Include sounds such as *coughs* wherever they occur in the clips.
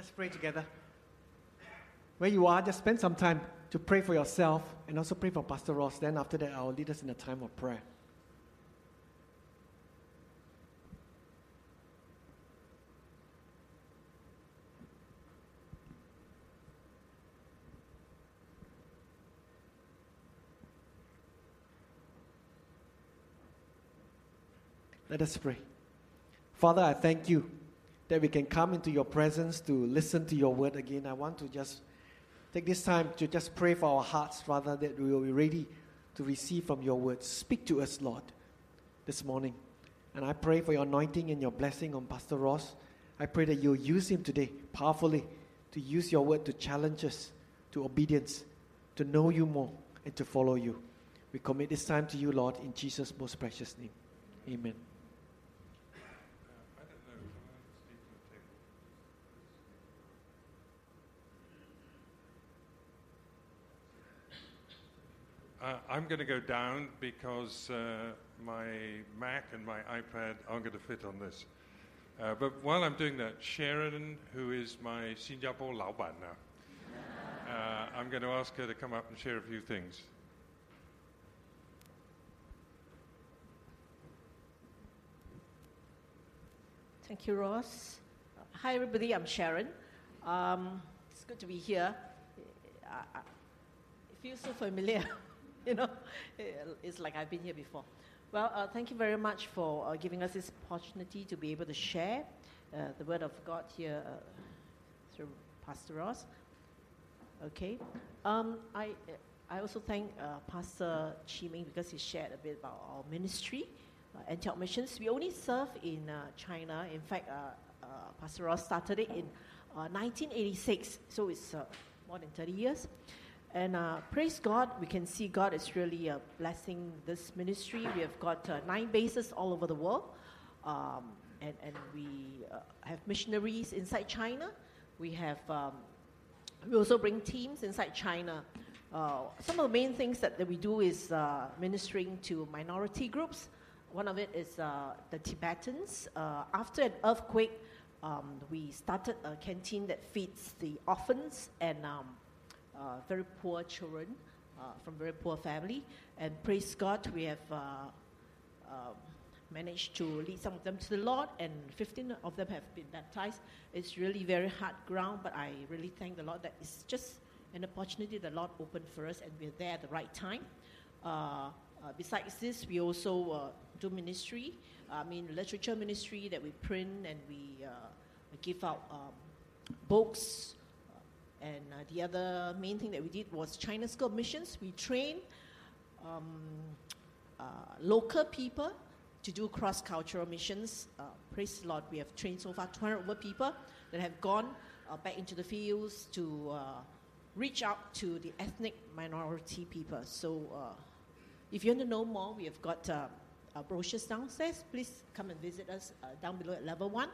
us pray together. Where you are, just spend some time to pray for yourself and also pray for Pastor Ross. Then after that, I'll lead us in a time of prayer. Let us pray. Father, I thank you that we can come into your presence to listen to your word again. I want to just take this time to just pray for our hearts, rather, that we will be ready to receive from your word. Speak to us, Lord, this morning. And I pray for your anointing and your blessing on Pastor Ross. I pray that you'll use him today powerfully to use your word to challenge us to obedience, to know you more, and to follow you. We commit this time to you, Lord, in Jesus' most precious name. Amen. Uh, I'm going to go down because uh, my Mac and my iPad aren't going to fit on this. Uh, but while I'm doing that, Sharon, who is my Singapore Laoban now, *laughs* uh, I'm going to ask her to come up and share a few things. Thank you, Ross. Hi, everybody. I'm Sharon. Um, it's good to be here. I, I, it feels so familiar. *laughs* *laughs* you know, it's like I've been here before. Well, uh, thank you very much for uh, giving us this opportunity to be able to share uh, the word of God here uh, through Pastor Ross. Okay. Um, I, I also thank uh, Pastor Chi Ming because he shared a bit about our ministry, uh, Antioch Missions. We only serve in China. In fact, Pastor Ross started it in 1986, so it's more than 30 years. And uh, praise God, we can see God is really uh, blessing this ministry. We have got uh, nine bases all over the world. Um, and, and we uh, have missionaries inside China. We have, um, we also bring teams inside China. Uh, some of the main things that, that we do is uh, ministering to minority groups. One of it is the Tibetans. after an earthquake, um, we started a canteen that feeds the orphans and um, very poor children uh, from very poor family. And praise God, we have uh, um, managed to lead some of them to the Lord, and 15 of them have been baptized. It's really very hard ground, but I really thank the Lord that it's just an opportunity the Lord opened for us, and we're there at the right time. Uh, uh, besides this, we also uh, do ministry. I mean, literature ministry that we print and we, we give out um, books, and uh, the other main thing that we did was China School of Missions. We trained um, uh, local people to do cross cultural missions. Uh, praise the Lord, we have trained so far 200 over people that have gone uh, back into the fields to uh, reach out to the ethnic minority people. So, uh, if you want to know more, we have got brochures downstairs. Please come and visit us down below at level one.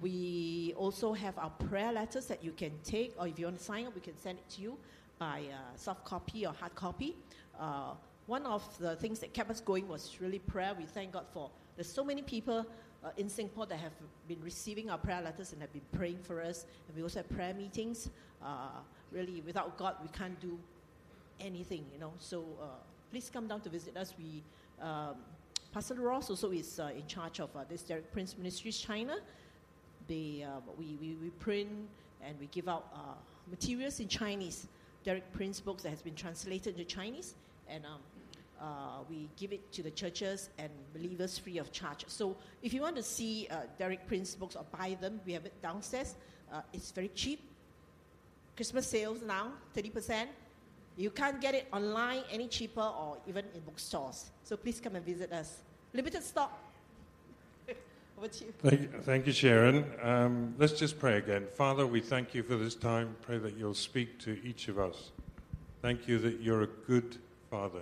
We also have our prayer letters that you can take, or if you want to sign up, we can send it to you by uh, soft copy or hard copy. Uh, one of the things that kept us going was really prayer. We thank God for there's so many people uh, in Singapore that have been receiving our prayer letters and have been praying for us. And we also have prayer meetings. Uh, really, without God, we can't do anything, you know. So uh, please come down to visit us. We um, Pastor Ross also is uh, in charge of this Derek Prince Ministries China they, uh, we, we, we, print and we give out uh, materials in Chinese. Derek Prince books that has been translated into Chinese, and um, uh, we give it to the churches and believers free of charge. So if you want to see uh, Derek Prince books or buy them, we have it downstairs. Uh, it's very cheap. Christmas sales now, 30%. You can't get it online any cheaper or even in bookstores. So please come and visit us. Limited stock, over to you. Thank, thank you, Sharon. Um, let's just pray again. Father, we thank you for this time. Pray that you'll speak to each of us. Thank you that you're a good Father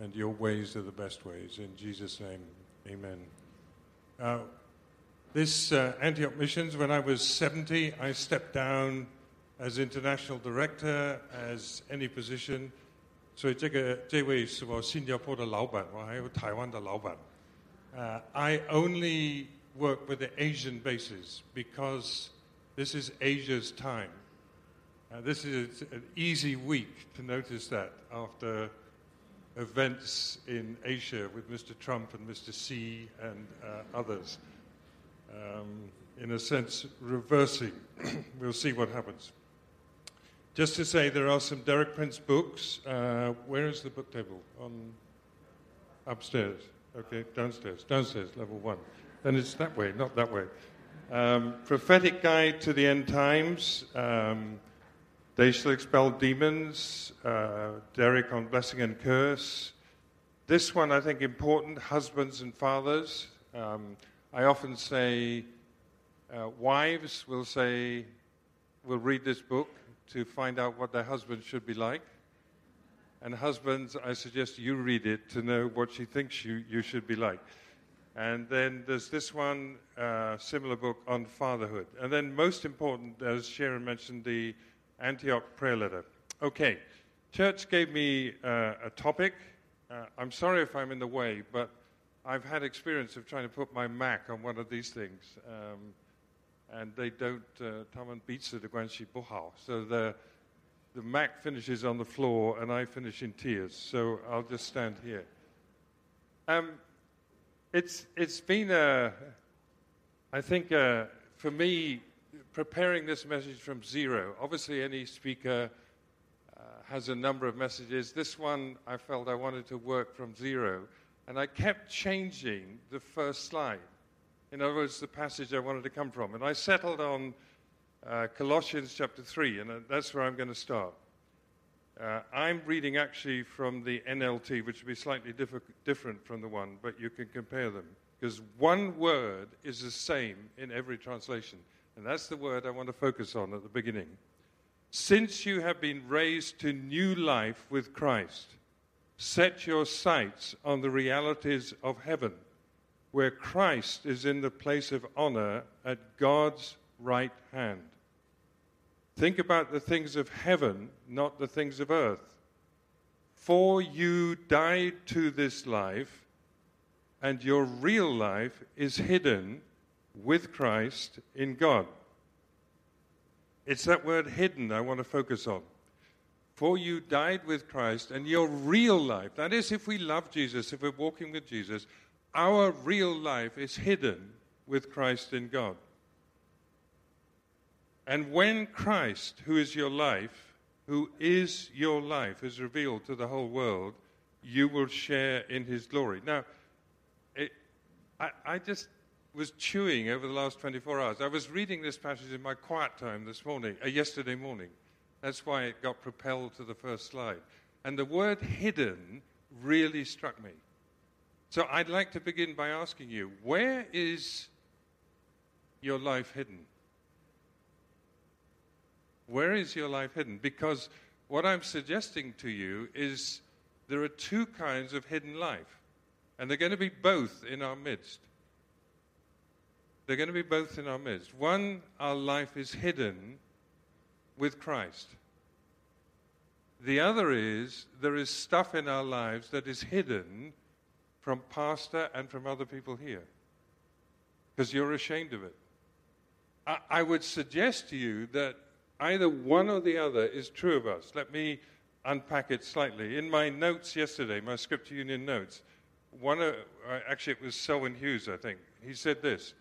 and your ways are the best ways. In Jesus' name, amen. Uh, this uh, Antioch Missions, when I was 70, I stepped down as international director, as any position. 所以这个这位是我新加坡的老板，我还有台湾的老板。 Uh, I only work with the Asian bases because This is Asia's time. Uh, this is an easy week to notice that after events in Asia with Mr. Trump and Mr. Xi and uh, others. Um, in a sense, reversing. *clears throat* we'll see what happens. Just to say, there are some Derek Prince books. Uh, where is the book table? On upstairs. Okay, downstairs. Downstairs, level one. Then it's that way, not that way. Um, prophetic Guide to the End Times. Um, they shall expel demons. Uh, Derek on blessing and curse. This one, I think, important husbands and fathers. Um, I often say, uh, wives will say, will read this book to find out what their husband should be like. And husbands, I suggest you read it to know what she thinks you, you should be like. And then there's this one, uh, similar book on fatherhood. And then, most important, as Sharon mentioned, the Antioch prayer letter. Okay, church gave me uh, a topic. Uh, I'm sorry if I'm in the way, but I've had experience of trying to put my Mac on one of these things. Um, and they don't, uh, 他们彼此的关系不好. So the, the Mac finishes on the floor and I finish in tears. So I'll just stand here. Um, it's, it's been, a, I think, uh, for me, preparing this message from zero. Obviously, any speaker uh, has a number of messages. This one, I felt I wanted to work from zero. And I kept changing the first slide. In other words, the passage I wanted to come from. And I settled on uh, Colossians chapter 3, and uh, that's where I'm going to start. Uh, I'm reading actually from the NLT, which will be slightly diff- different from the one, but you can compare them. Because one word is the same in every translation. And that's the word I want to focus on at the beginning. Since you have been raised to new life with Christ, set your sights on the realities of heaven, where Christ is in the place of honor at God's right hand. Think about the things of heaven, not the things of earth. For you died to this life, and your real life is hidden with Christ in God. It's that word hidden I want to focus on. For you died with Christ, and your real life, that is, if we love Jesus, if we're walking with Jesus, our real life is hidden with Christ in God. And when Christ, who is your life, who is your life, is revealed to the whole world, you will share in his glory. Now, it, I, I just was chewing over the last 24 hours. I was reading this passage in my quiet time this morning, uh, yesterday morning. That's why it got propelled to the first slide. And the word hidden really struck me. So I'd like to begin by asking you where is your life hidden? Where is your life hidden? Because what I'm suggesting to you is there are two kinds of hidden life, and they're going to be both in our midst. They're going to be both in our midst. One, our life is hidden with Christ. The other is there is stuff in our lives that is hidden from pastor and from other people here because you're ashamed of it. I, I, would suggest to you that either one or the other is true of us. Let me unpack it slightly. In my notes yesterday, my Scripture Union notes, one uh, actually it was Selwyn Hughes, I think. He said this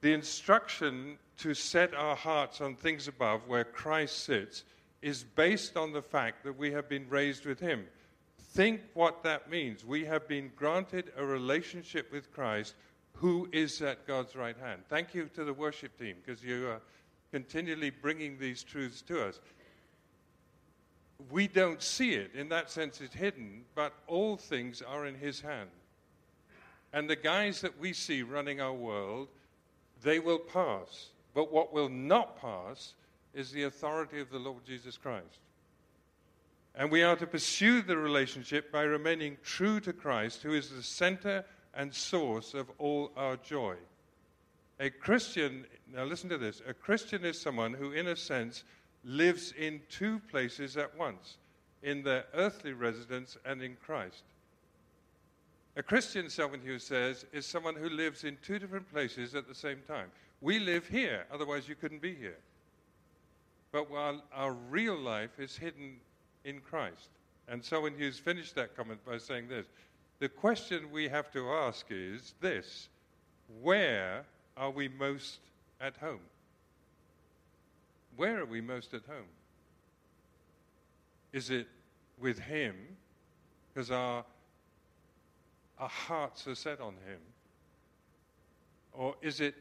The instruction to set our hearts on things above where Christ sits is based on the fact that we have been raised with him. Think what that means. We have been granted a relationship with Christ who is at God's right hand. Thank you to the worship team because you are continually bringing these truths to us. We don't see it. In that sense, it's hidden, but all things are in His hand. And the guys that we see running our world, they will pass. But what will not pass is the authority of the Lord Jesus Christ. And we are to pursue the relationship by remaining true to Christ, who is the center and source of all our joy. A Christian, now listen to this, a Christian is someone who, in a sense, lives in two places at once in their earthly residence and in Christ. A Christian, Selwyn Hughes says, is someone who lives in two different places at the same time. We live here, otherwise, you couldn't be here. but our, our real life is hidden in Christ. And someone who's finished that comment by saying this the question we have to ask is this where are we most at home? Where are we most at home? Is it with Him? Because our, our hearts are set on Him. Or is it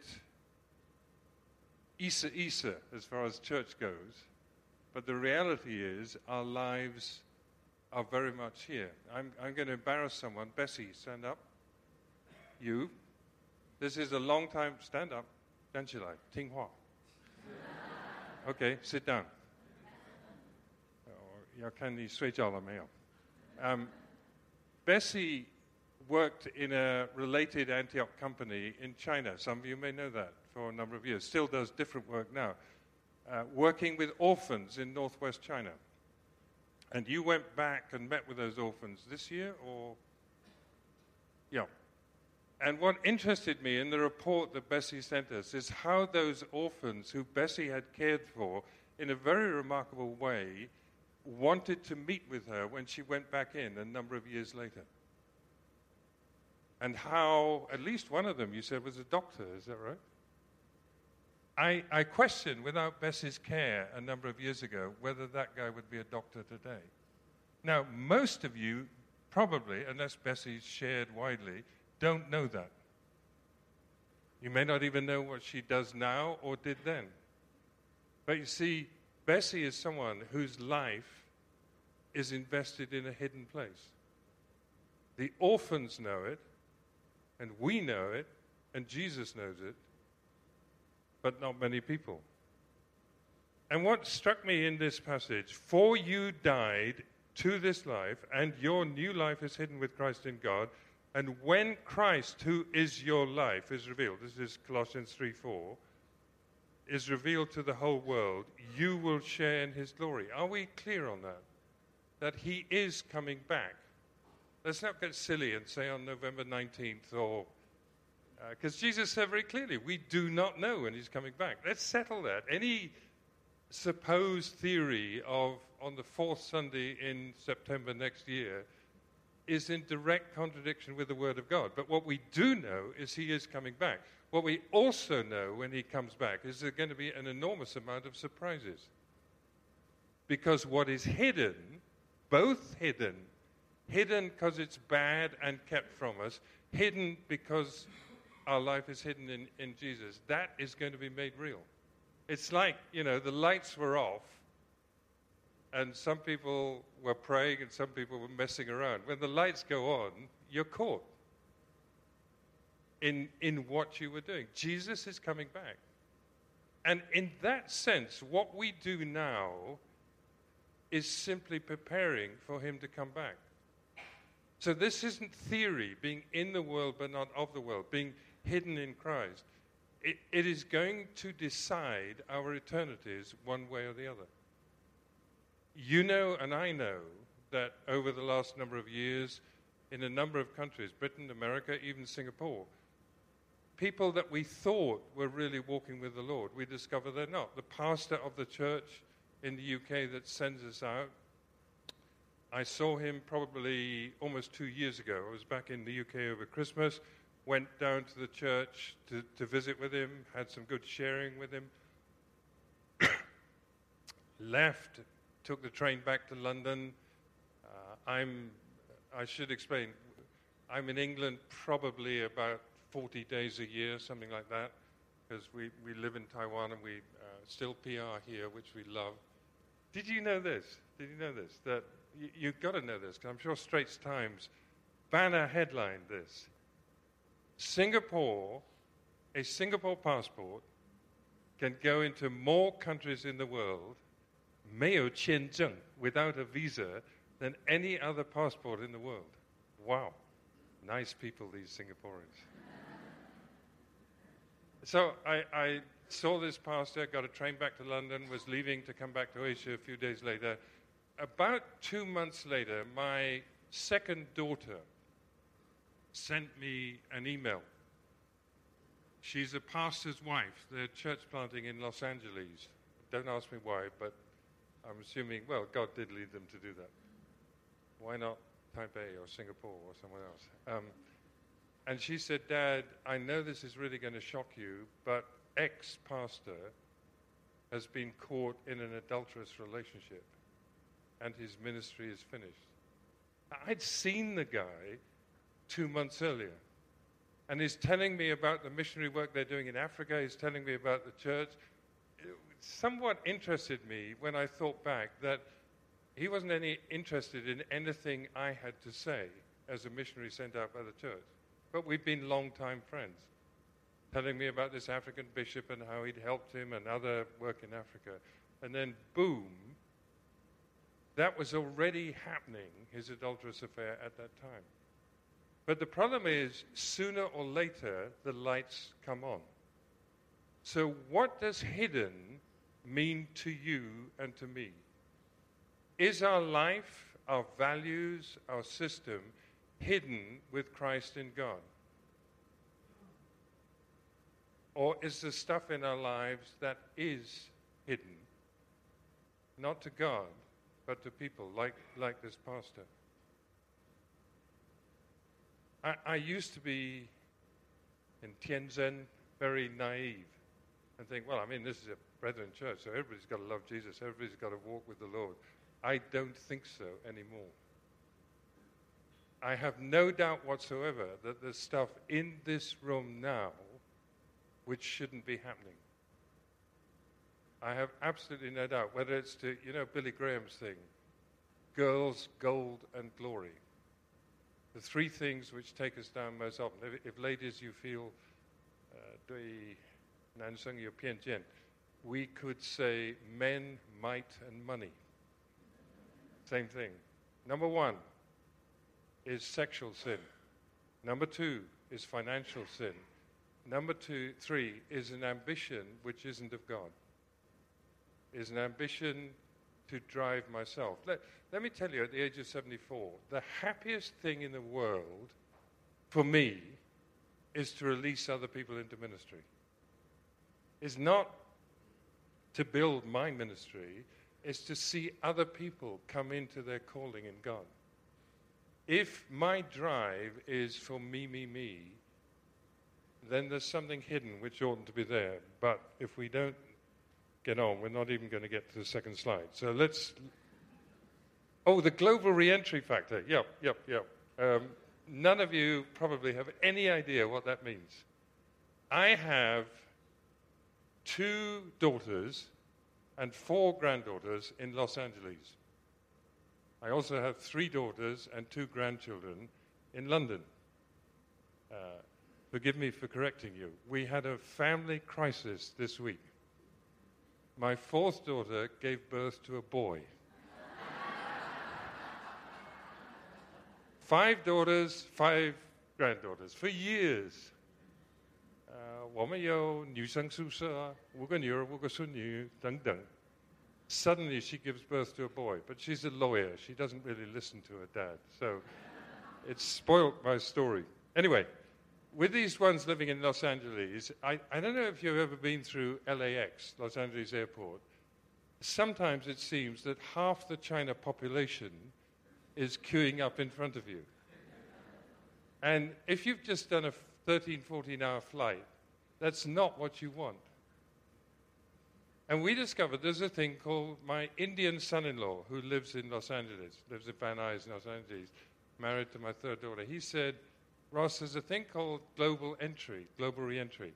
Isa Isa as far as church goes? But the reality is, our lives are very much here. I'm, I'm going to embarrass someone. Bessie, stand up. You. This is a long time. Stand up. 站起来，听话。Okay, sit down. 要看你睡觉了没有。Um, Bessie worked in a related Antioch company in China. Some of you may know that for a number of years. Still does different work now. Uh, working with orphans in northwest China. And you went back and met with those orphans this year, or? Yeah. and what interested me in the report that Bessie sent us is how those orphans who Bessie had cared for in a very remarkable way wanted to meet with her when she went back in a number of years later. And how, at least one of them, you said, was a doctor, is that right? I, I without Bessie's care a number of years ago, whether that guy would be a doctor today. Now, most of you probably, unless Bessie's shared widely, don't know that. You may not even know what she does now or did then. But you see, Bessie is someone whose life is invested in a hidden place. The orphans know it, and we know it, and Jesus knows it, but not many people. And what struck me in this passage for you died to this life, and your new life is hidden with Christ in God. And when Christ, who is your life, is revealed, this is Colossians 3 4, is revealed to the whole world, you will share in his glory. Are we clear on that? That he is coming back. Let's not get silly and say on November 19th or. Because uh, Jesus said very clearly, we do not know when he's coming back. Let's settle that. Any supposed theory of on the fourth Sunday in September next year is in direct contradiction with the Word of God. But what we do know is He is coming back. What we also know when He comes back is there's going to be an enormous amount of surprises. Because what is hidden, both hidden, hidden because it's bad and kept from us, hidden because our life is hidden in, in Jesus, that is going to be made real. It's like, you know, the lights were off and some people were praying and some people were messing around. When the lights go on, you're caught in, in what you were doing. Jesus is coming back. And in that sense, what we do now is simply preparing for him to come back. So this isn't theory, being in the world but not of the world, being hidden in Christ. It, it is going to decide our eternities one way or the other. You know, and I know, that over the last number of years, in a number of countries, Britain, America, even Singapore, people that we thought were really walking with the Lord, we discover they're not. The pastor of the church in the UK that sends us out, I saw him probably almost two years ago. I was back in the UK over Christmas, went down to the church to, to visit with him, had some good sharing with him, *coughs* left took the train back to London. Uh, I'm, I should explain, I'm in England probably about 40 days a year, something like that, because we, we live in Taiwan and we uh, still PR here, which we love. Did you know this? Did you know this? That you, you've got to know this, because I'm sure Straits Times banner headline this. Singapore, a Singapore passport can go into more countries in the world Mayo without a visa than any other passport in the world. Wow. Nice people, these Singaporeans. *laughs* so I, I saw this pastor, got a train back to London, was leaving to come back to Asia a few days later. About two months later, my second daughter sent me an email. She's a pastor's wife. They're church planting in Los Angeles. Don't ask me why, but I'm assuming, well, God did lead them to do that. Why not Taipei or Singapore or somewhere else? Um, and she said, Dad, I know this is really going to shock you, but ex pastor has been caught in an adulterous relationship and his ministry is finished. I'd seen the guy two months earlier. And he's telling me about the missionary work they're doing in Africa. He's telling me about the church. Somewhat interested me when I thought back that he wasn't any interested in anything I had to say as a missionary sent out by the church. But we've been long-time friends, telling me about this African bishop and how he'd helped him and other work in Africa. And then, boom, that was already happening, his adulterous affair at that time. But the problem is, sooner or later, the lights come on. So, what does hidden mean to you and to me? Is our life, our values, our system hidden with Christ in God? Or is the stuff in our lives that is hidden, not to God, but to people like, like this pastor? I, I used to be in Tianzhen very naive and think, well, I mean, this is a brethren church, so everybody's got to love Jesus, everybody's got to walk with the Lord. I don't think so anymore. I have no doubt whatsoever that there's stuff in this room now which shouldn't be happening. I have absolutely no doubt, whether it's to, you know, Billy Graham's thing girls, gold, and glory the three things which take us down most often. If, if ladies you feel uh, we could say men, might, and money. Same thing. Number one is sexual sin. Number two is financial sin. Number two, three is an ambition which isn't of God. Is an ambition to drive myself. Let, let me tell you, at the age of 74, the happiest thing in the world for me is to release other people into ministry. Is not to build my ministry, is to see other people come into their calling in God. If my drive is for me, me, me, then there's something hidden which oughtn't to be there. But if we don't get on. We're not even going to get to the second slide. So let's. Oh, the global reentry factor. Yep, yep, yep. Um, none of you probably have any idea what that means. I have two daughters and four granddaughters in Los Angeles. I also have three daughters and two grandchildren in London. Uh, forgive me for correcting you. We had a family crisis this week my fourth daughter gave birth to a boy. *laughs* five daughters, five granddaughters for years. Suddenly, she gives birth to a boy, but she's a lawyer. She doesn't really listen to her dad, so it spoilt my story. Anyway, with these ones living in Los Angeles, I, I don't know if you've ever been through LAX, Los Angeles Airport. Sometimes it seems that half the China population is queuing up in front of you. And if you've just done a 13, 14 hour flight, that's not what you want. And we discovered there's a thing called my Indian son in law who lives in Los Angeles, lives in Van Nuys, Los Angeles, married to my third daughter. He said, Ross, there's a thing called global entry, global reentry.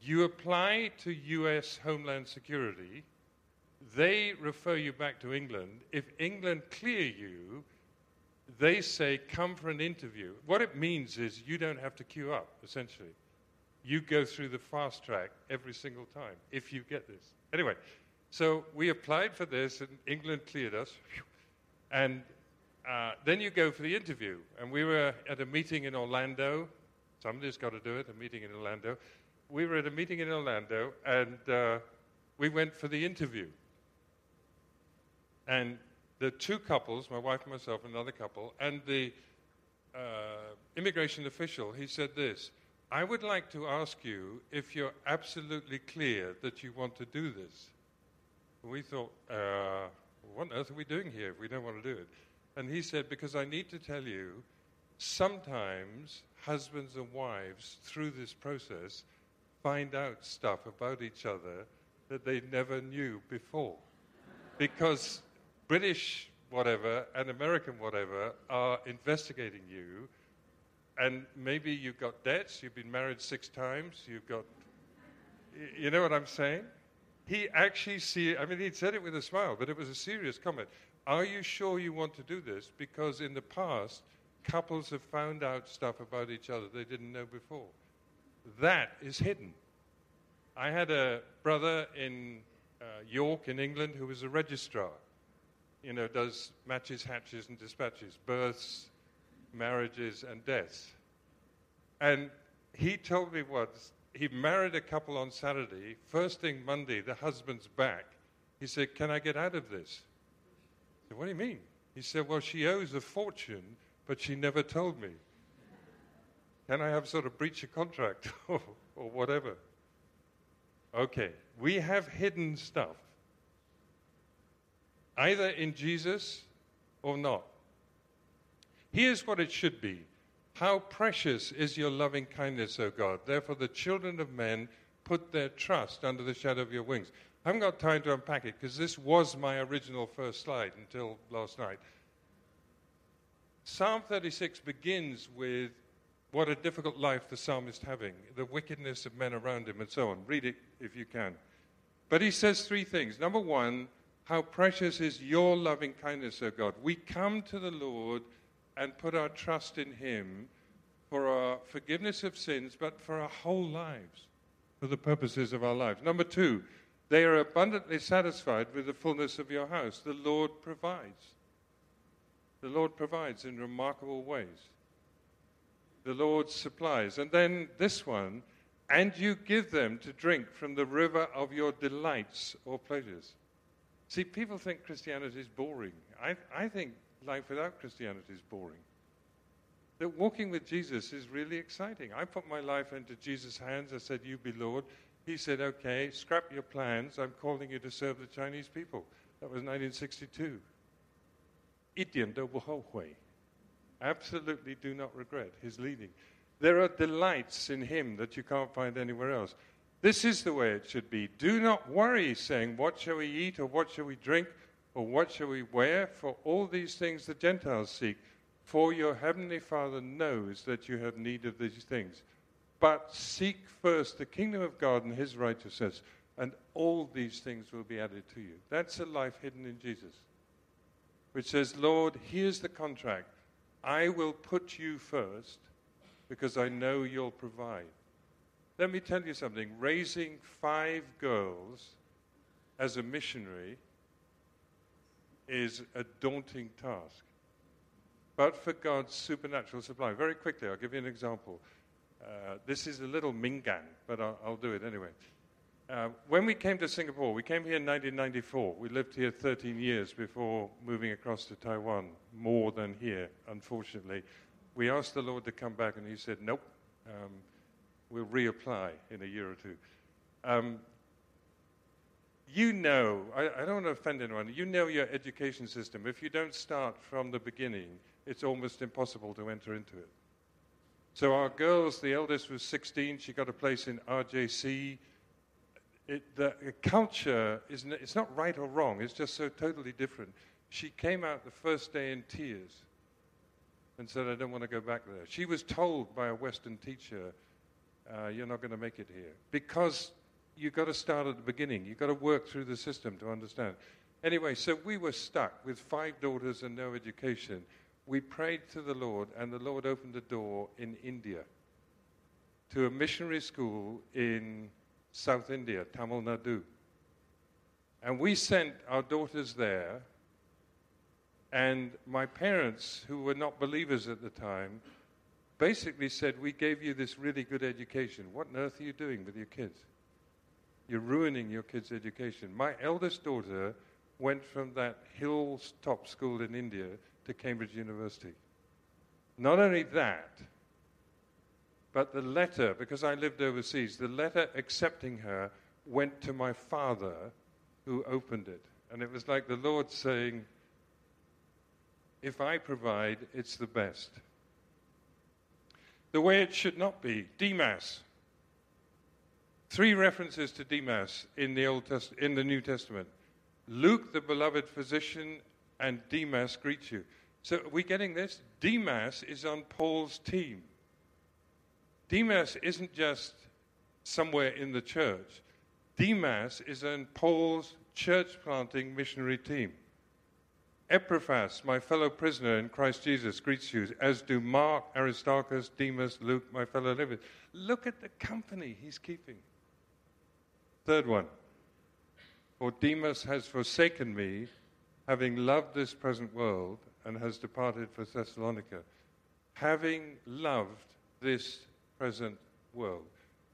You apply to US Homeland Security, they refer you back to England. If England clear you, they say, come for an interview. What it means is you don't have to queue up, essentially. You go through the fast track every single time if you get this. Anyway, so we applied for this, and England cleared us. And uh, then you go for the interview. And we were at a meeting in Orlando. Somebody's got to do it, a meeting in Orlando. We were at a meeting in Orlando, and uh, we went for the interview. And the two couples, my wife and myself, another couple, and the uh, immigration official, he said this I would like to ask you if you're absolutely clear that you want to do this. We thought, uh, what on earth are we doing here if we don't want to do it? And he said, because I need to tell you, sometimes husbands and wives, through this process, find out stuff about each other that they never knew before. Because British whatever and American whatever are investigating you, and maybe you've got debts, you've been married six times, you've got. You know what I'm saying? He actually see. I mean, he said it with a smile, but it was a serious comment. Are you sure you want to do this? Because in the past, couples have found out stuff about each other they didn't know before. That is hidden. I had a brother in uh, York, in England, who was a registrar. You know, does matches, hatches, and dispatches, births, marriages, and deaths. And he told me once he married a couple on Saturday. First thing Monday, the husband's back. He said, Can I get out of this? I said, What do you mean? He said, Well, she owes a fortune, but she never told me. Can I have sort of breach of contract *laughs* or, or whatever? Okay, we have hidden stuff, either in Jesus or not. Here's what it should be How precious is your loving kindness, O God! Therefore, the children of men put their trust under the shadow of your wings. I haven't got time to unpack it because this was my original first slide until last night. Psalm 36 begins with what a difficult life the psalmist having, the wickedness of men around him, and so on. Read it if you can. But he says three things. Number one, how precious is your loving kindness, O God. We come to the Lord and put our trust in him for our forgiveness of sins, but for our whole lives, for the purposes of our lives. Number two, they are abundantly satisfied with the fullness of your house. The Lord provides. The Lord provides in remarkable ways the Lord supplies. And then this one, and you give them to drink from the river of your delights or pleasures. See, people think Christianity is boring. I, I think life without Christianity is boring. That walking with Jesus is really exciting. I put my life into Jesus' hands. I said, You be Lord. He said, Okay, scrap your plans. I'm calling you to serve the Chinese people. That was 1962. 一点都不后悔。Absolutely do not regret his leading. There are delights in him that you can't find anywhere else. This is the way it should be. Do not worry, saying, What shall we eat, or what shall we drink, Or what shall we wear? For all these things the Gentiles seek. For your heavenly Father knows that you have need of these things. But seek first the kingdom of God and his righteousness, and all these things will be added to you. That's a life hidden in Jesus, which says, Lord, here's the contract. I will put you first because I know you'll provide. Let me tell you something raising five girls as a missionary is a daunting task. But for God's supernatural supply, very quickly, I'll give you an example. Uh, this is a little Mingan, but I'll, I'll do it anyway. Uh, when we came to Singapore, we came here in 1994. We lived here 13 years before moving across to Taiwan, more than here, unfortunately. We asked the Lord to come back, and He said, Nope, um, we'll reapply in a year or two. Um, you know, I, I, don't want to offend anyone, you know your education system. If you don't start from the beginning, it's almost impossible to enter into it. So, our girls, the eldest was 16, she got a place in RJC it, the, the culture is n- it's not right or wrong, it's just so totally different. She came out the first day in tears and said, I don't want to go back there. She was told by a Western teacher, uh, You're not going to make it here. Because you've got to start at the beginning, you've got to work through the system to understand. Anyway, so we were stuck with five daughters and no education. We prayed to the Lord, and the Lord opened a door in India to a missionary school in South India, Tamil Nadu. And we sent our daughters there, and my parents, who were not believers at the time, basically said, We gave you this really good education. What on earth are you doing with your kids? You're ruining your kids' education. My eldest daughter went from that hilltop school in India to Cambridge University. Not only that, but the letter, because I lived overseas, the letter accepting her went to my father, who opened it. And it was like the Lord saying, If I provide, it's the best. The way it should not be Demas. Three references to Demas in the, Old Test- in the New Testament. Luke, the beloved physician, and Demas greet you. So, are we getting this? Demas is on Paul's team. Demas isn't just somewhere in the church. Demas is on Paul's church planting missionary team. Epaphras, my fellow prisoner in Christ Jesus, greets you, as do Mark, Aristarchus, Demas, Luke, my fellow livers. Look at the company he's keeping. Third one. For Demas has forsaken me, having loved this present world, and has departed for Thessalonica. Having loved this present world.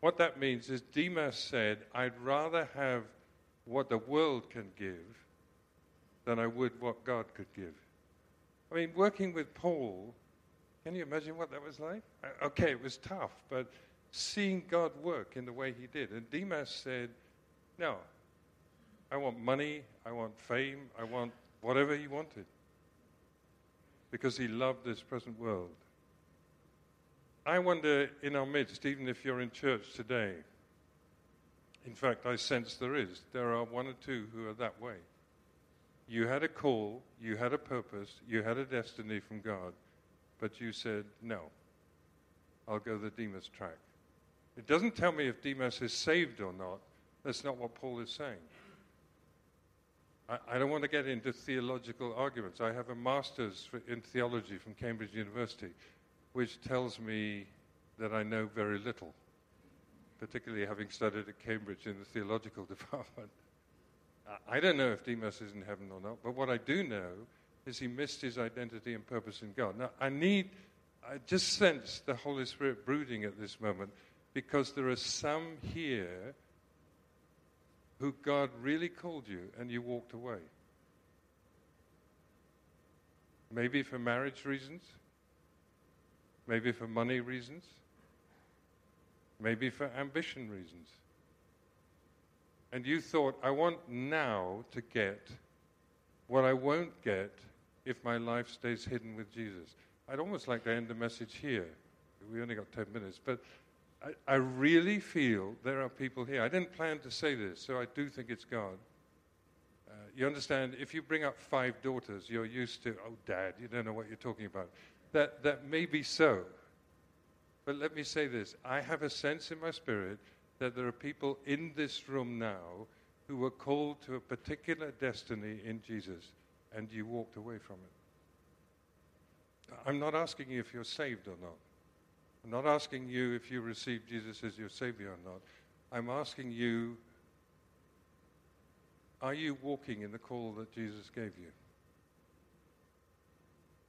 What that means is Demas said, I'd rather have what the world can give than I would what God could give. I mean, working with Paul, can you imagine what that was like? Uh, okay, it was tough, but seeing God work in the way he did. And Demas said, No, I want money, I want fame, I want whatever he wanted. Because he loved this present world. I wonder in our midst, even if you're in church today, in fact, I sense there is, there are one or two who are that way. You had a call, you had a purpose, you had a destiny from God, but you said, no, I'll go the Demas track. It doesn't tell me if Demas is saved or not. That's not what Paul is saying. I, I don't want to get into theological arguments. I have a master's in theology from Cambridge University which tells me that I know very little, particularly having studied at Cambridge in the theological *laughs* department. I don't know if Demas is in heaven or not, but what I do know is he missed his identity and purpose in God. Now, I need, I just sense the Holy Spirit brooding at this moment because there are some here who God really called you and you walked away. Maybe for marriage reasons, Maybe for money reasons. Maybe for ambition reasons. And you thought, I want now to get what I won't get if my life stays hidden with Jesus. I'd almost like to end the message here. We only got 10 minutes. But I, I really feel there are people here. I didn't plan to say this, so I do think it's God. Uh, you understand, if you bring up five daughters, you're used to, oh, dad, you don't know what you're talking about that, that may be so. But let me say this I have a sense in my spirit that there are people in this room now who were called to a particular destiny in Jesus, and you walked away from it. I'm not asking you if you're saved or not. I'm not asking you if you received Jesus as your Savior or not. I'm asking you, are you walking in the call that Jesus gave you?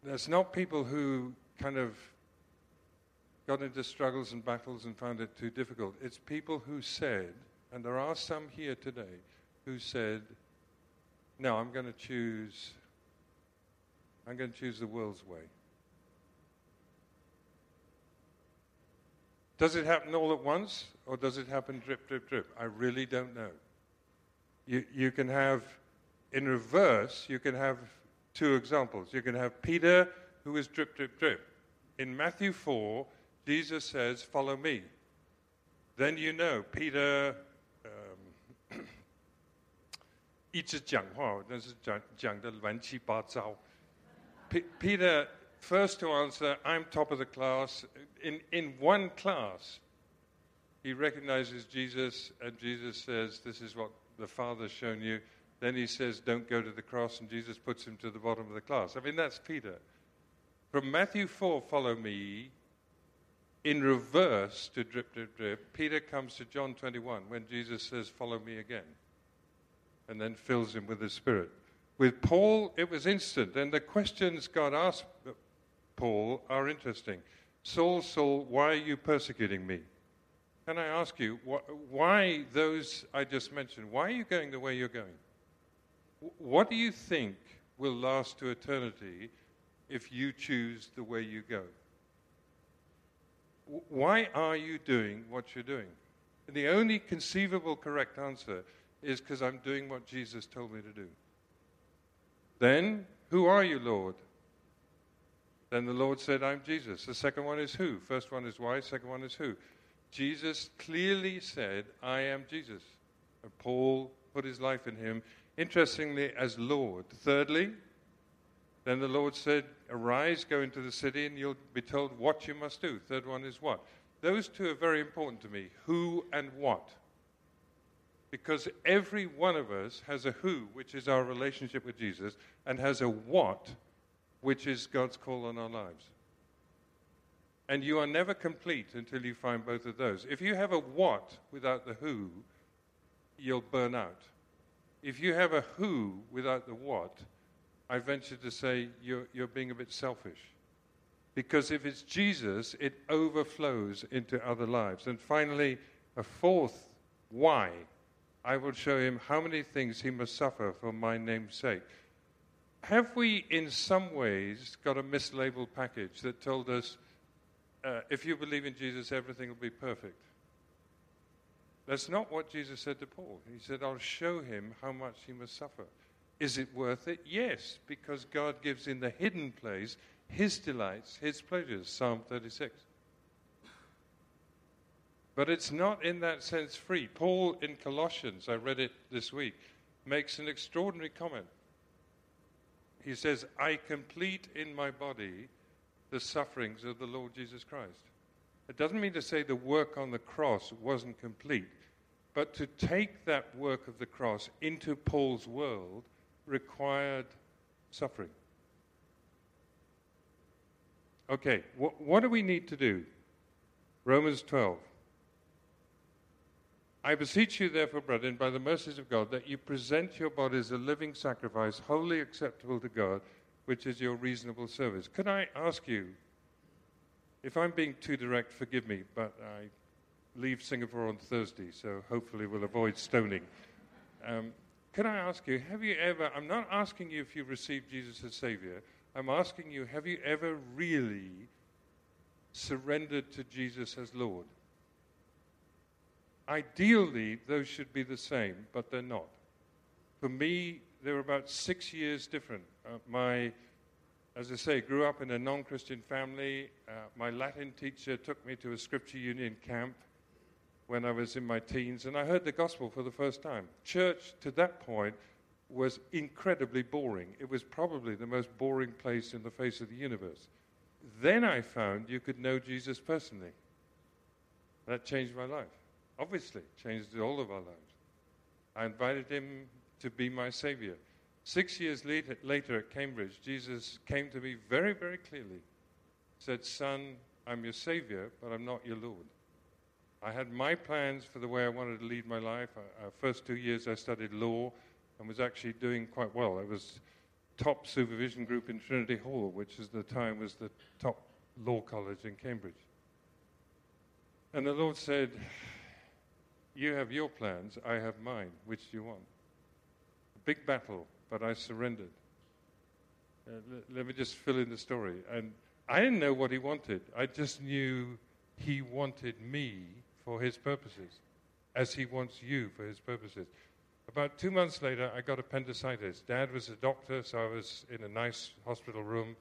There's not people who kind of got into struggles and battles and found it too difficult. It's people who said, and there are some here today, who said, no, I'm going to choose, I'm going to choose the world's way. Does it happen all at once, or does it happen drip, drip, drip? I really don't know. You, you can have, in reverse, you can have two examples. You can have Peter, who is drip, drip, drip. In Matthew 4, Jesus says, Follow me. Then you know, Peter. Um, *coughs* 一直讲话，但是讲讲的乱七八糟。Peter, first to answer, I'm top of the class. In, in one class, he recognizes Jesus, and Jesus says, This is what the Father's shown you. Then he says, Don't go to the cross, and Jesus puts him to the bottom of the class. I mean, that's Peter. From Matthew 4, follow me, in reverse to drip, drip, drip, Peter comes to John 21 when Jesus says, Follow me again, and then fills him with the Spirit. With Paul, it was instant, and the questions God asked Paul are interesting. Saul, Saul, why are you persecuting me? Can I ask you, wh- why those I just mentioned, why are you going the way you're going? What do you think will last to eternity if you choose the way you go? Why are you doing what you're doing? And the only conceivable correct answer is because I'm doing what Jesus told me to do. Then, who are you, Lord? Then the Lord said, I'm Jesus. The second one is who? First one is why, second one is who. Jesus clearly said, I am Jesus. And Paul put his life in him, interestingly, as Lord. Thirdly, then the Lord said, Arise, go into the city, and you'll be told what you must do. Third one is what? Those two are very important to me who and what. Because every one of us has a who, which is our relationship with Jesus, and has a what, which is God's call on our lives. And you are never complete until you find both of those. If you have a what without the who, you'll burn out. If you have a who without the what, I venture to say you're, you're being a bit selfish. Because if it's Jesus, it overflows into other lives. And finally, a fourth why. I will show him how many things he must suffer for my name's sake. Have we, in some ways, got a mislabeled package that told us uh, if you believe in Jesus, everything will be perfect? That's not what Jesus said to Paul. He said, I'll show him how much he must suffer. Is it worth it? Yes, because God gives in the hidden place his delights, his pleasures. Psalm 36. But it's not in that sense free. Paul in Colossians, I read it this week, makes an extraordinary comment. He says, I complete in my body the sufferings of the Lord Jesus Christ. It doesn't mean to say the work on the cross wasn't complete, but to take that work of the cross into Paul's world required suffering. Okay, wh- what do we need to do? Romans 12. I beseech you, therefore, brethren, by the mercies of God, that you present your bodies a living sacrifice, wholly acceptable to God, which is your reasonable service. Can I ask you, if I'm being too direct, forgive me, but I leave Singapore on Thursday, so hopefully we'll avoid stoning. Um, can I ask you, have you ever, I'm not asking you if you've received Jesus as Savior, I'm asking you, have you ever really surrendered to Jesus as Lord? Ideally, those should be the same, but they're not. For me, they're about six years different. Uh, my as I say, grew up in a non Christian family. Uh, my Latin teacher took me to a scripture union camp when I was in my teens, and I heard the gospel for the first time. Church, to that point, was incredibly boring. It was probably the most boring place in the face of the universe. Then I found you could know Jesus personally. That changed my life. Obviously, changed all of our lives. I invited him to be my savior. Six years later, later at Cambridge, Jesus came to me very, very clearly. Said, Son, I'm your Savior, but I'm not your Lord. I had my plans for the way I wanted to lead my life. Uh, first two years I studied law and was actually doing quite well. I was top supervision group in Trinity Hall, which at the time was the top law college in Cambridge. And the Lord said, You have your plans, I have mine. Which do you want? A big battle but I surrendered. Uh, l- let me just fill in the story. And I didn't know what he wanted. I just knew he wanted me for his purposes, as he wants you for his purposes. About two months later, I got appendicitis. Dad was a doctor, so I was in a nice hospital room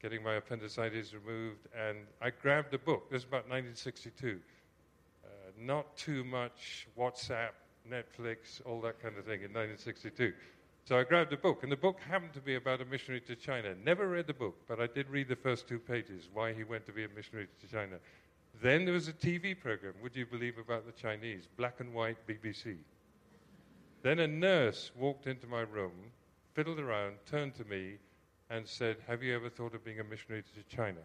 getting my appendicitis removed, and I grabbed a book. This is about 1962. Not too much WhatsApp, Netflix, all that kind of thing in 1962. So I grabbed a book, and the book happened to be about a missionary to China. Never read the book, but I did read the first two pages, why he went to be a missionary to China. Then there was a TV program, would you believe, about the Chinese, black and white BBC. Then a nurse walked into my room, fiddled around, turned to me, and said, Have you ever thought of being a missionary to China?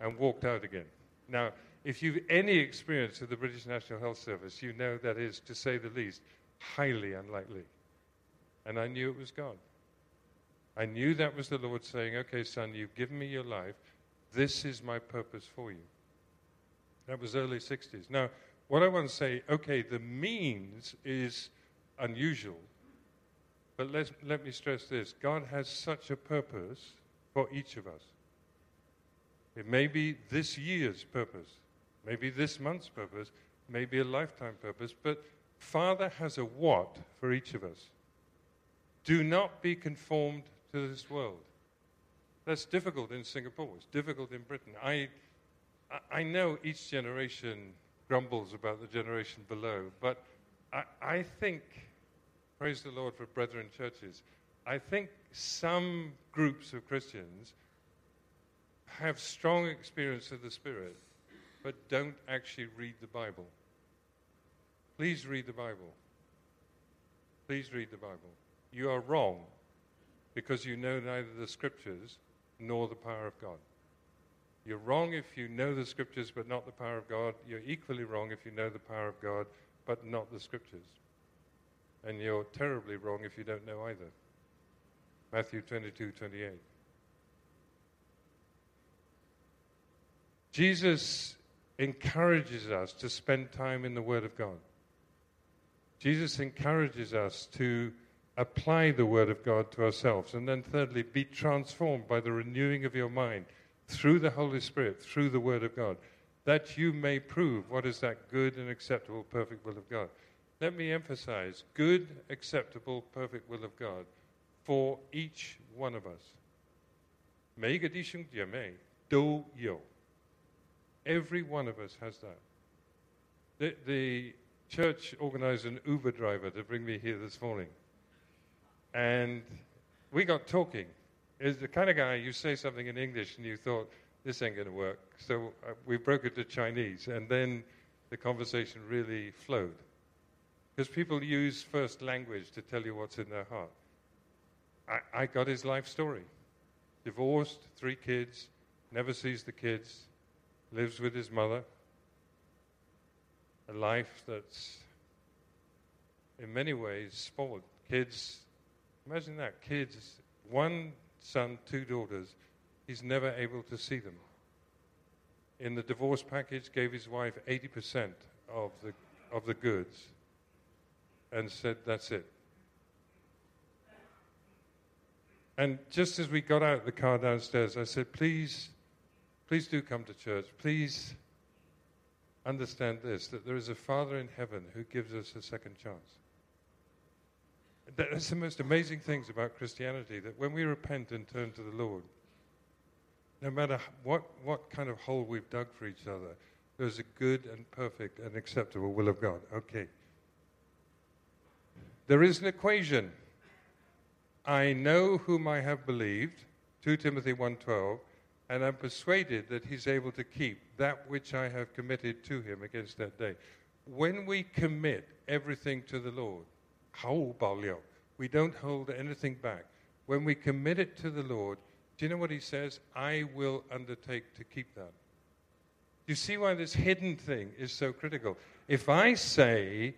And walked out again. Now, if you've any experience with the British National Health Service, you know that is, to say the least, highly unlikely. And I knew it was God. I knew that was the Lord saying, Okay, son, you've given me your life. This is my purpose for you. That was early 60s. Now, what I want to say, okay, the means is unusual, but let let me stress this God has such a purpose for each of us. It may be this year's purpose, maybe this month's purpose, maybe a lifetime purpose, but Father has a what for each of us. Do not be conformed to this world. That's difficult in Singapore. It's difficult in Britain. I, I know each generation grumbles about the generation below, but I, I think, praise the Lord for brethren churches, I think some groups of Christians have strong experience of the Spirit, but don't actually read the Bible. Please read the Bible. Please read the Bible. You are wrong because you know neither the Scriptures nor the power of God. You're wrong if you know the Scriptures but not the power of God. You're equally wrong if you know the power of God but not the Scriptures. And you're terribly wrong if you don't know either. Matthew 22 28. Jesus encourages us to spend time in the Word of God. Jesus encourages us to apply the Word of God to ourselves. And then, thirdly, be transformed by the renewing of your mind through the Holy Spirit, through the Word of God, that you may prove what is that good and acceptable, perfect will of God. Let me emphasize good, acceptable, perfect will of God for each one of us. 每一个弟兄姐妹都有。 Every one of us has that. The, the church organized an Uber driver to bring me here this morning. And we got talking. Is the kind of guy you say something in English and you thought, this ain't going to work. So uh, we broke it to Chinese. And then the conversation really flowed. Because people use first language to tell you what's in their heart. I, I got his life story. Divorced, three kids, never sees the kids, lives with his mother. A life that's, in many ways, spoiled. Kids, imagine that. Kids, one son, two daughters, he's never able to see them. In the divorce package, gave his wife 80% of the, of the goods and said, That's it. And just as we got out the car downstairs, I said, Please Please do come to church. Please understand this that there is a Father in heaven who gives us a second chance. That's the most amazing things about Christianity that when we repent and turn to the Lord, no matter what, what kind of hole we've dug for each other, there's a good and perfect and acceptable will of God. Okay. There is an equation. I know whom I have believed, 2 Timothy 1:12, and I'm persuaded that he's able to keep that which I have committed to him against that day. When we commit everything to the Lord, we don't hold anything back. When we commit it to the Lord, do you know what he says? I will undertake to keep that. You see why this hidden thing is so critical. If I say,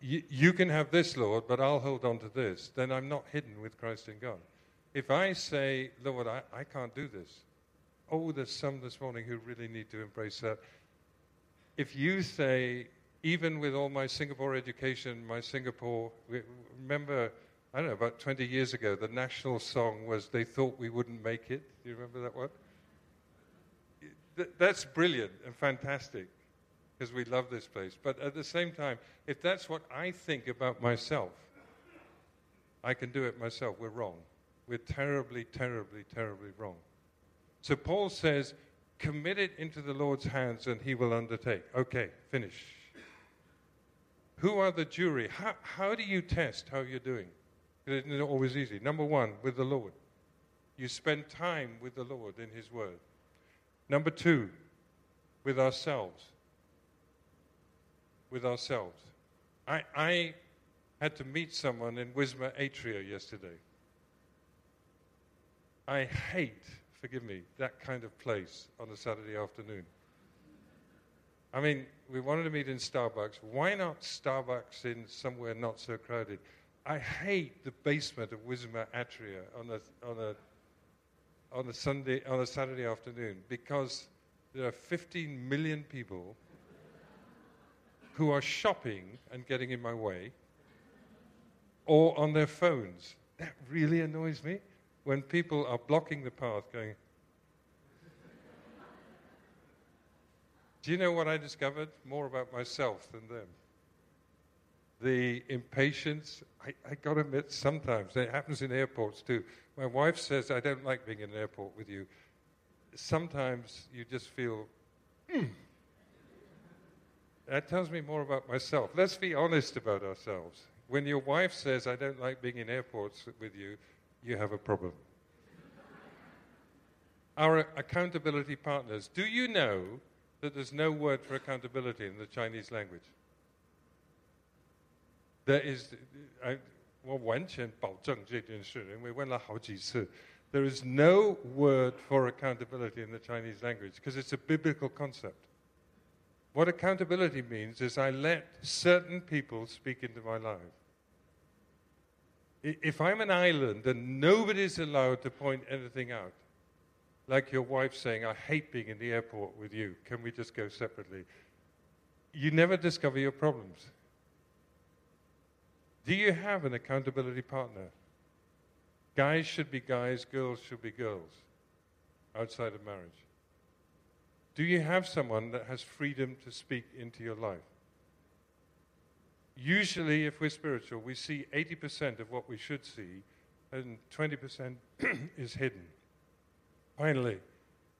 you can have this, Lord, but I'll hold on to this, then I'm not hidden with Christ in God. If I say, Lord, I, I can't do this, oh, there's some this morning who really need to embrace that. If you say, even with all my Singapore education, my Singapore, remember, I don't know, about 20 years ago, the national song was They Thought We Wouldn't Make It. Do you remember that one? That's brilliant and fantastic because we love this place. But at the same time, if that's what I think about myself, I can do it myself. We're wrong we're terribly, terribly, terribly wrong. So Paul says, commit it into the Lord's hands and he will undertake. Okay, finish. Who are the jury? How, how do you test how you're doing? It's not always easy. Number one, with the Lord. You spend time with the Lord in his word. Number two, with ourselves. With ourselves. I, I had to meet someone in Wisma Atria yesterday. I hate, forgive me, that kind of place on a Saturday afternoon. I mean, we wanted to meet in Starbucks. Why not Starbucks in somewhere not so crowded? I hate the basement of Wisma Atria on a, on a, on a Sunday, on a Saturday afternoon because there are 15 million people who are shopping and getting in my way or on their phones. That really annoys me when people are blocking the path going, Do you know what I discovered? More about myself than them. the impatience. I, I got to admit, sometimes it happens in airports too. My wife says, I don't like being in an airport with you. Sometimes you just feel, hmm. That tells me more about myself. Let's be honest about ourselves. When your wife says, I don't like being in airports with you, you have a problem. Our accountability partners. Do you know that there's no word for accountability in the Chinese language? There is, I, 我完全保证这件事，因为问了好几次。There is no word for accountability in the Chinese language because it's a biblical concept. What accountability means is I let certain people speak into my life. If I'm an island and nobody's allowed to point anything out, like your wife saying, I hate being in the airport with you, can we just go separately? You never discover your problems. Do you have an accountability partner? Guys should be guys, girls should be girls outside of marriage. Do you have someone that has freedom to speak into your life? Usually, if we're spiritual, we see 80% of what we should see, and 20% *clears throat* is hidden. Finally,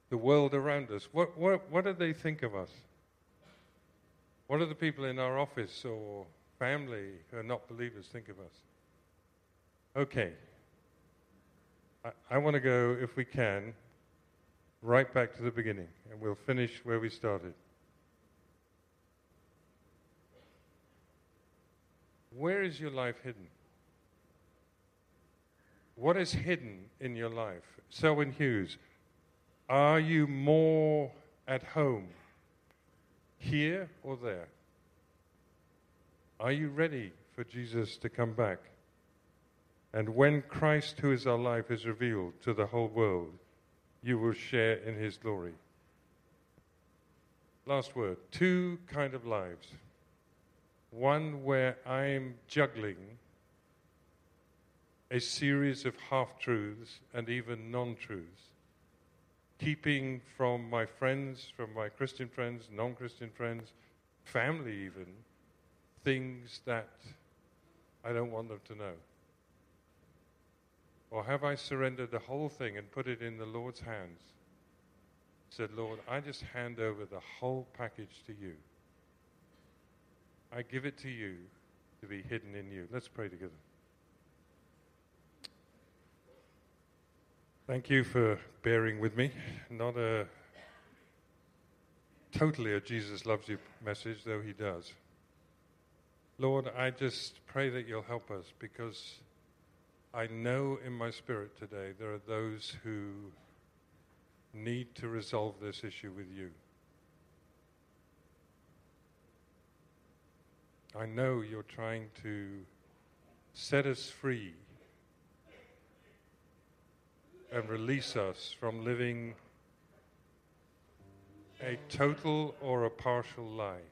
the world around us. What, what, what do they think of us? What do the people in our office or family who are not believers think of us? Okay. I, I want to go, if we can, right back to the beginning, and we'll finish where we started. Where is your life hidden? What is hidden in your life? Selwyn Hughes, are you more at home here or there? Are you ready for Jesus to come back? And when Christ, who is our life, is revealed to the whole world, you will share in his glory. Last word two kind of lives. One where I'm juggling a series of half truths and even non truths, keeping from my friends, from my Christian friends, non Christian friends, family even, things that I don't want them to know. Or have I surrendered the whole thing and put it in the Lord's hands? Said, Lord, I just hand over the whole package to you. I give it to you to be hidden in you. Let's pray together. Thank you for bearing with me. Not a totally a Jesus loves you message, though he does. Lord, I just pray that you'll help us because I know in my spirit today there are those who need to resolve this issue with you. I know you're trying to set us free and release us from living a total or a partial lie.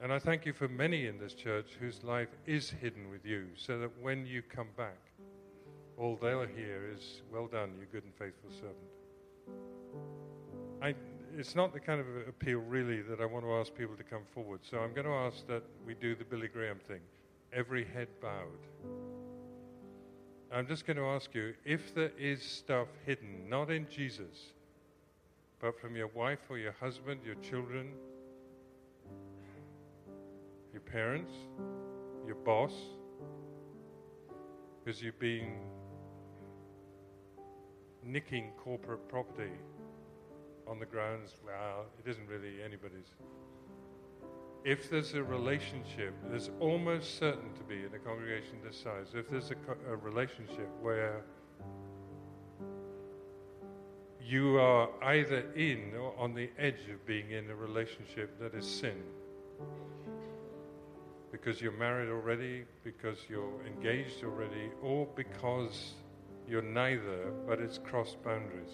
And I thank you for many in this church whose life is hidden with you, so that when you come back, all they'll hear is, Well done, you good and faithful servant. I, it's not the kind of appeal, really, that I want to ask people to come forward. So I'm going to ask that we do the Billy Graham thing every head bowed. I'm just going to ask you if there is stuff hidden, not in Jesus, but from your wife or your husband, your children, your parents, your boss, because you've been nicking corporate property on the grounds, well, it isn't really anybody's. If there's a relationship, there's almost certain to be in a congregation this size, if there's a, a relationship where you are either in or on the edge of being in a relationship that is sin because you're married already, because you're engaged already, or because you're neither, but it's crossed boundaries.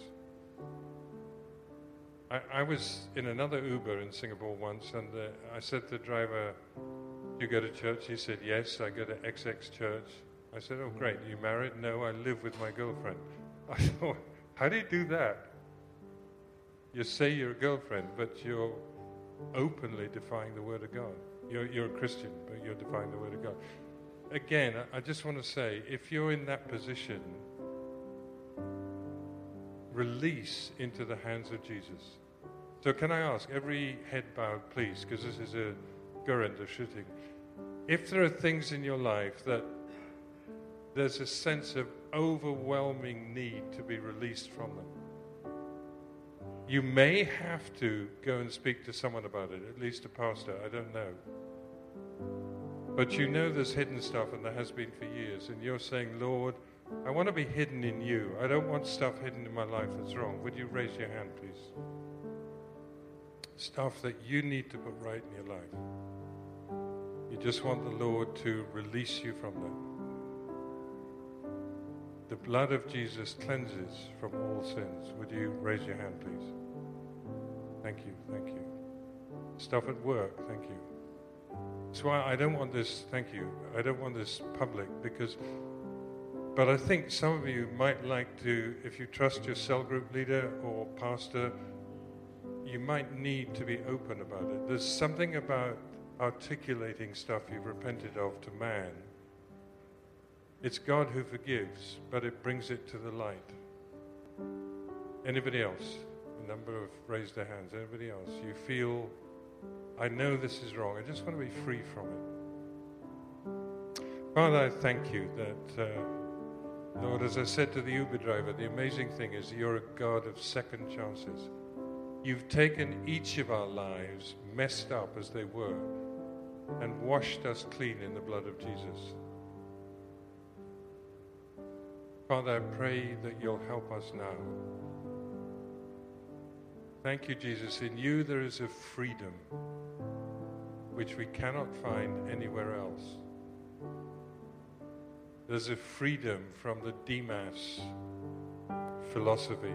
I, I was in another Uber in Singapore once, and uh, I said to the driver, You go to church? He said, Yes, I go to XX church. I said, Oh, great. You married? No, I live with my girlfriend. *laughs* I thought, How do you do that? You say you're a girlfriend, but you're openly defying the Word of God. You're, you're a Christian, but you're defying the Word of God. Again, I, I just want to say if you're in that position, release into the hands of Jesus. So, can I ask, every head bowed, please, because this is a Guranda shooting. If there are things in your life that there's a sense of overwhelming need to be released from them, you may have to go and speak to someone about it, at least a pastor, I don't know. But you know there's hidden stuff, and there has been for years, and you're saying, Lord, I want to be hidden in you. I don't want stuff hidden in my life that's wrong. Would you raise your hand, please? Stuff that you need to put right in your life. You just want the Lord to release you from that. The blood of Jesus cleanses from all sins. Would you raise your hand, please? Thank you, thank you. Stuff at work, thank you. That's why I don't want this, thank you, I don't want this public because but I think some of you might like to, if you trust your cell group leader or pastor, you might need to be open about it. There's something about articulating stuff you've repented of to man. It's God who forgives, but it brings it to the light. Anybody else? A number of raised their hands. Anybody else? You feel, I know this is wrong. I just want to be free from it. Father, I thank you that. Uh, Lord, as I said to the Uber driver, the amazing thing is you're a God of second chances. You've taken each of our lives, messed up as they were, and washed us clean in the blood of Jesus. Father, I pray that you'll help us now. Thank you, Jesus. In you there is a freedom which we cannot find anywhere else. There's a freedom from the Demas philosophy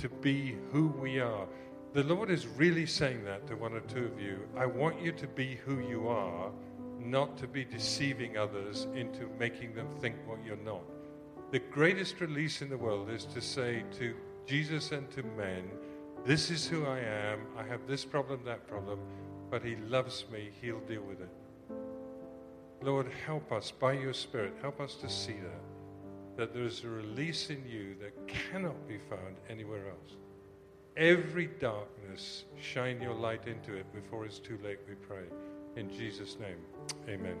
to be who we are. The Lord is really saying that to one or two of you. I want you to be who you are, not to be deceiving others into making them think what you're not. The greatest release in the world is to say to Jesus and to men, This is who I am. I have this problem, that problem, but He loves me. He'll deal with it. Lord, help us by your Spirit, help us to see that. That there is a release in you that cannot be found anywhere else. Every darkness, shine your light into it before it's too late, we pray. In Jesus' name, amen.